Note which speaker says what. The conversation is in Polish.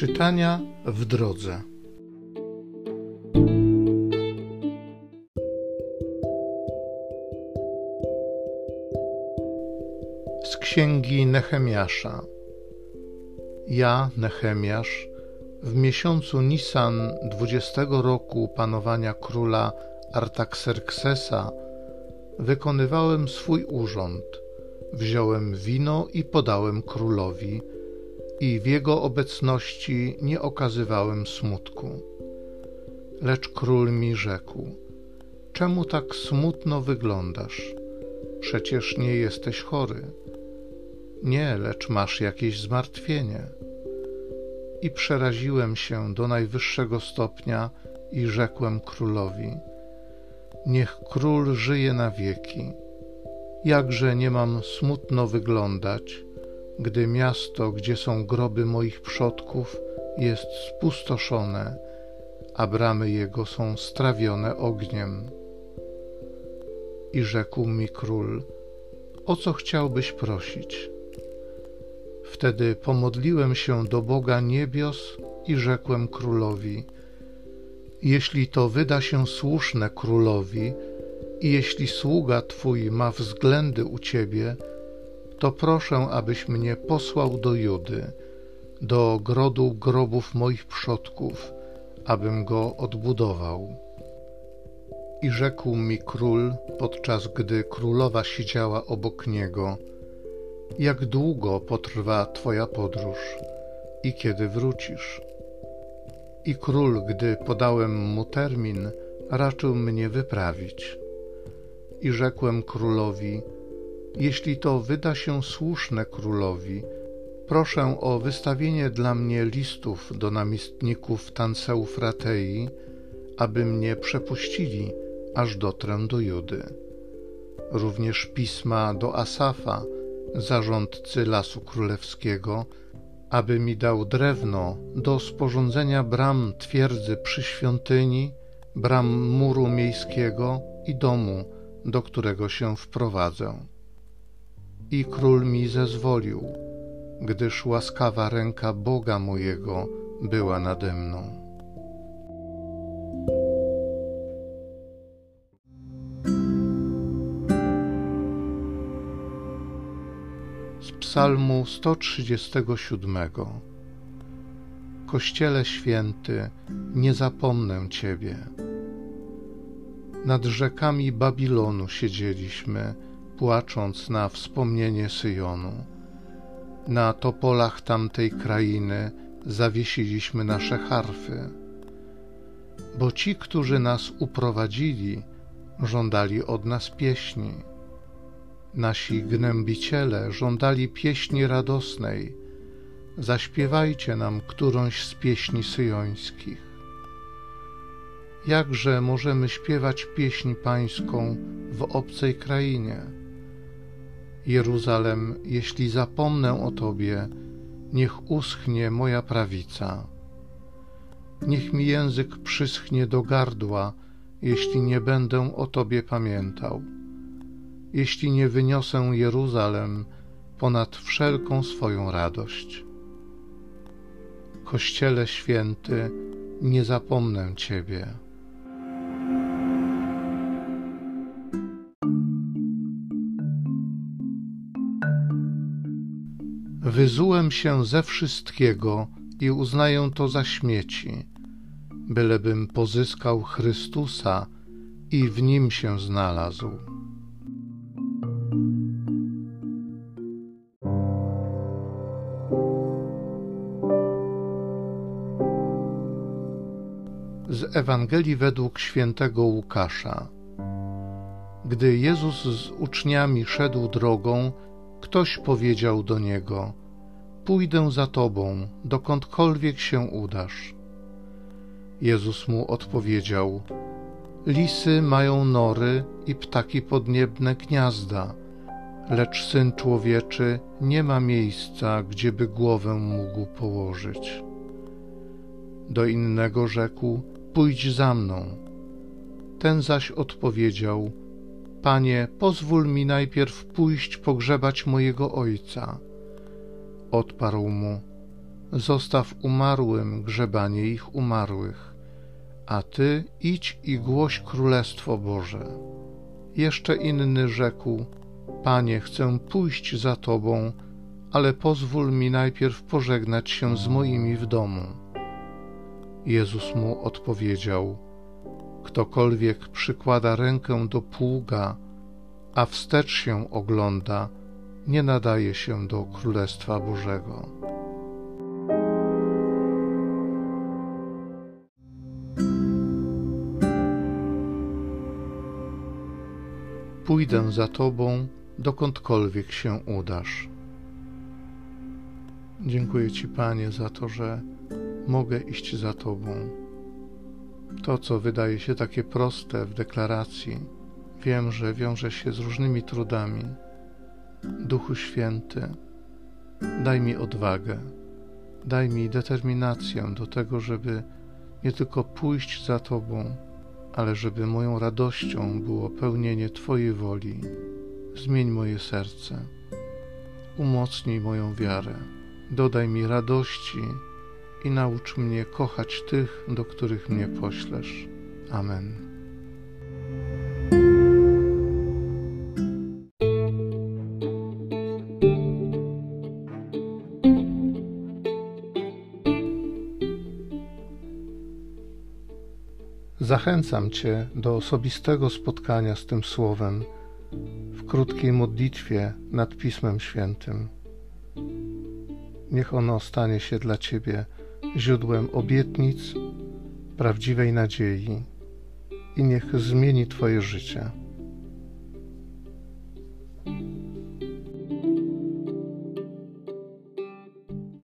Speaker 1: Czytania w drodze. Z księgi Nehemiasza. Ja, Nehemiasz, w miesiącu Nisan dwudziestego roku panowania króla Artaxerxesa wykonywałem swój urząd. Wziąłem wino i podałem królowi i w jego obecności nie okazywałem smutku. Lecz król mi rzekł: Czemu tak smutno wyglądasz? Przecież nie jesteś chory. Nie, lecz masz jakieś zmartwienie. I przeraziłem się do najwyższego stopnia i rzekłem królowi: Niech król żyje na wieki. Jakże nie mam smutno wyglądać, gdy miasto, gdzie są groby moich przodków, jest spustoszone, a bramy jego są strawione ogniem. I rzekł mi król: O co chciałbyś prosić? Wtedy pomodliłem się do Boga niebios i rzekłem królowi: Jeśli to wyda się słuszne królowi, i jeśli sługa twój ma względy u ciebie, to proszę, abyś mnie posłał do Judy, do grodu grobów moich przodków, abym go odbudował. I rzekł mi król, podczas gdy królowa siedziała obok niego: Jak długo potrwa twoja podróż i kiedy wrócisz? I król, gdy podałem mu termin, raczył mnie wyprawić. I rzekłem królowi: jeśli to wyda się słuszne królowi, proszę o wystawienie dla mnie listów do namiestników Tanseufratei, aby mnie przepuścili, aż dotrę do Judy. Również pisma do Asafa, zarządcy Lasu Królewskiego, aby mi dał drewno do sporządzenia bram twierdzy przy świątyni, bram muru miejskiego i domu, do którego się wprowadzę i król mi zezwolił, gdyż łaskawa ręka Boga mojego była nade mną. Z Psalmu 137 Kościele święty, nie zapomnę Ciebie. Nad rzekami Babilonu siedzieliśmy, płacząc na wspomnienie Syjonu. Na topolach tamtej krainy zawiesiliśmy nasze harfy, bo ci, którzy nas uprowadzili, żądali od nas pieśni. Nasi gnębiciele żądali pieśni radosnej. Zaśpiewajcie nam którąś z pieśni syjońskich. Jakże możemy śpiewać pieśń pańską w obcej krainie? Jeruzalem, jeśli zapomnę o Tobie, niech uschnie moja prawica. Niech mi język przyschnie do gardła, jeśli nie będę o Tobie pamiętał. Jeśli nie wyniosę Jeruzalem ponad wszelką swoją radość. Kościele święty, nie zapomnę Ciebie. Wyzułem się ze wszystkiego i uznaję to za śmieci, bylebym pozyskał Chrystusa i w nim się znalazł. Z Ewangelii według świętego Łukasza. Gdy Jezus z uczniami szedł drogą, ktoś powiedział do niego: Pójdę za tobą, dokądkolwiek się udasz. Jezus mu odpowiedział: Lisy mają nory i ptaki podniebne gniazda, lecz syn człowieczy nie ma miejsca, gdzieby głowę mógł położyć. Do innego rzekł: Pójdź za mną. Ten zaś odpowiedział: Panie, pozwól mi najpierw pójść pogrzebać mojego ojca. Odparł mu: zostaw umarłym grzebanie ich umarłych, a ty idź i głoś królestwo Boże. Jeszcze inny rzekł: Panie, chcę pójść za tobą, ale pozwól mi najpierw pożegnać się z moimi w domu. Jezus mu odpowiedział: Ktokolwiek przykłada rękę do pługa, a wstecz się ogląda, nie nadaje się do Królestwa Bożego. Pójdę za Tobą, dokądkolwiek się udasz. Dziękuję Ci, Panie, za to, że mogę iść za Tobą. To, co wydaje się takie proste w deklaracji, wiem, że wiąże się z różnymi trudami. Duchu Święty, daj mi odwagę, daj mi determinację do tego, żeby nie tylko pójść za Tobą, ale żeby moją radością było pełnienie Twojej woli. Zmień moje serce, umocnij moją wiarę, dodaj mi radości i naucz mnie kochać tych, do których mnie poślesz. Amen. Zachęcam Cię do osobistego spotkania z tym Słowem w krótkiej modlitwie nad Pismem Świętym. Niech ono stanie się dla Ciebie źródłem obietnic, prawdziwej nadziei i niech zmieni Twoje życie.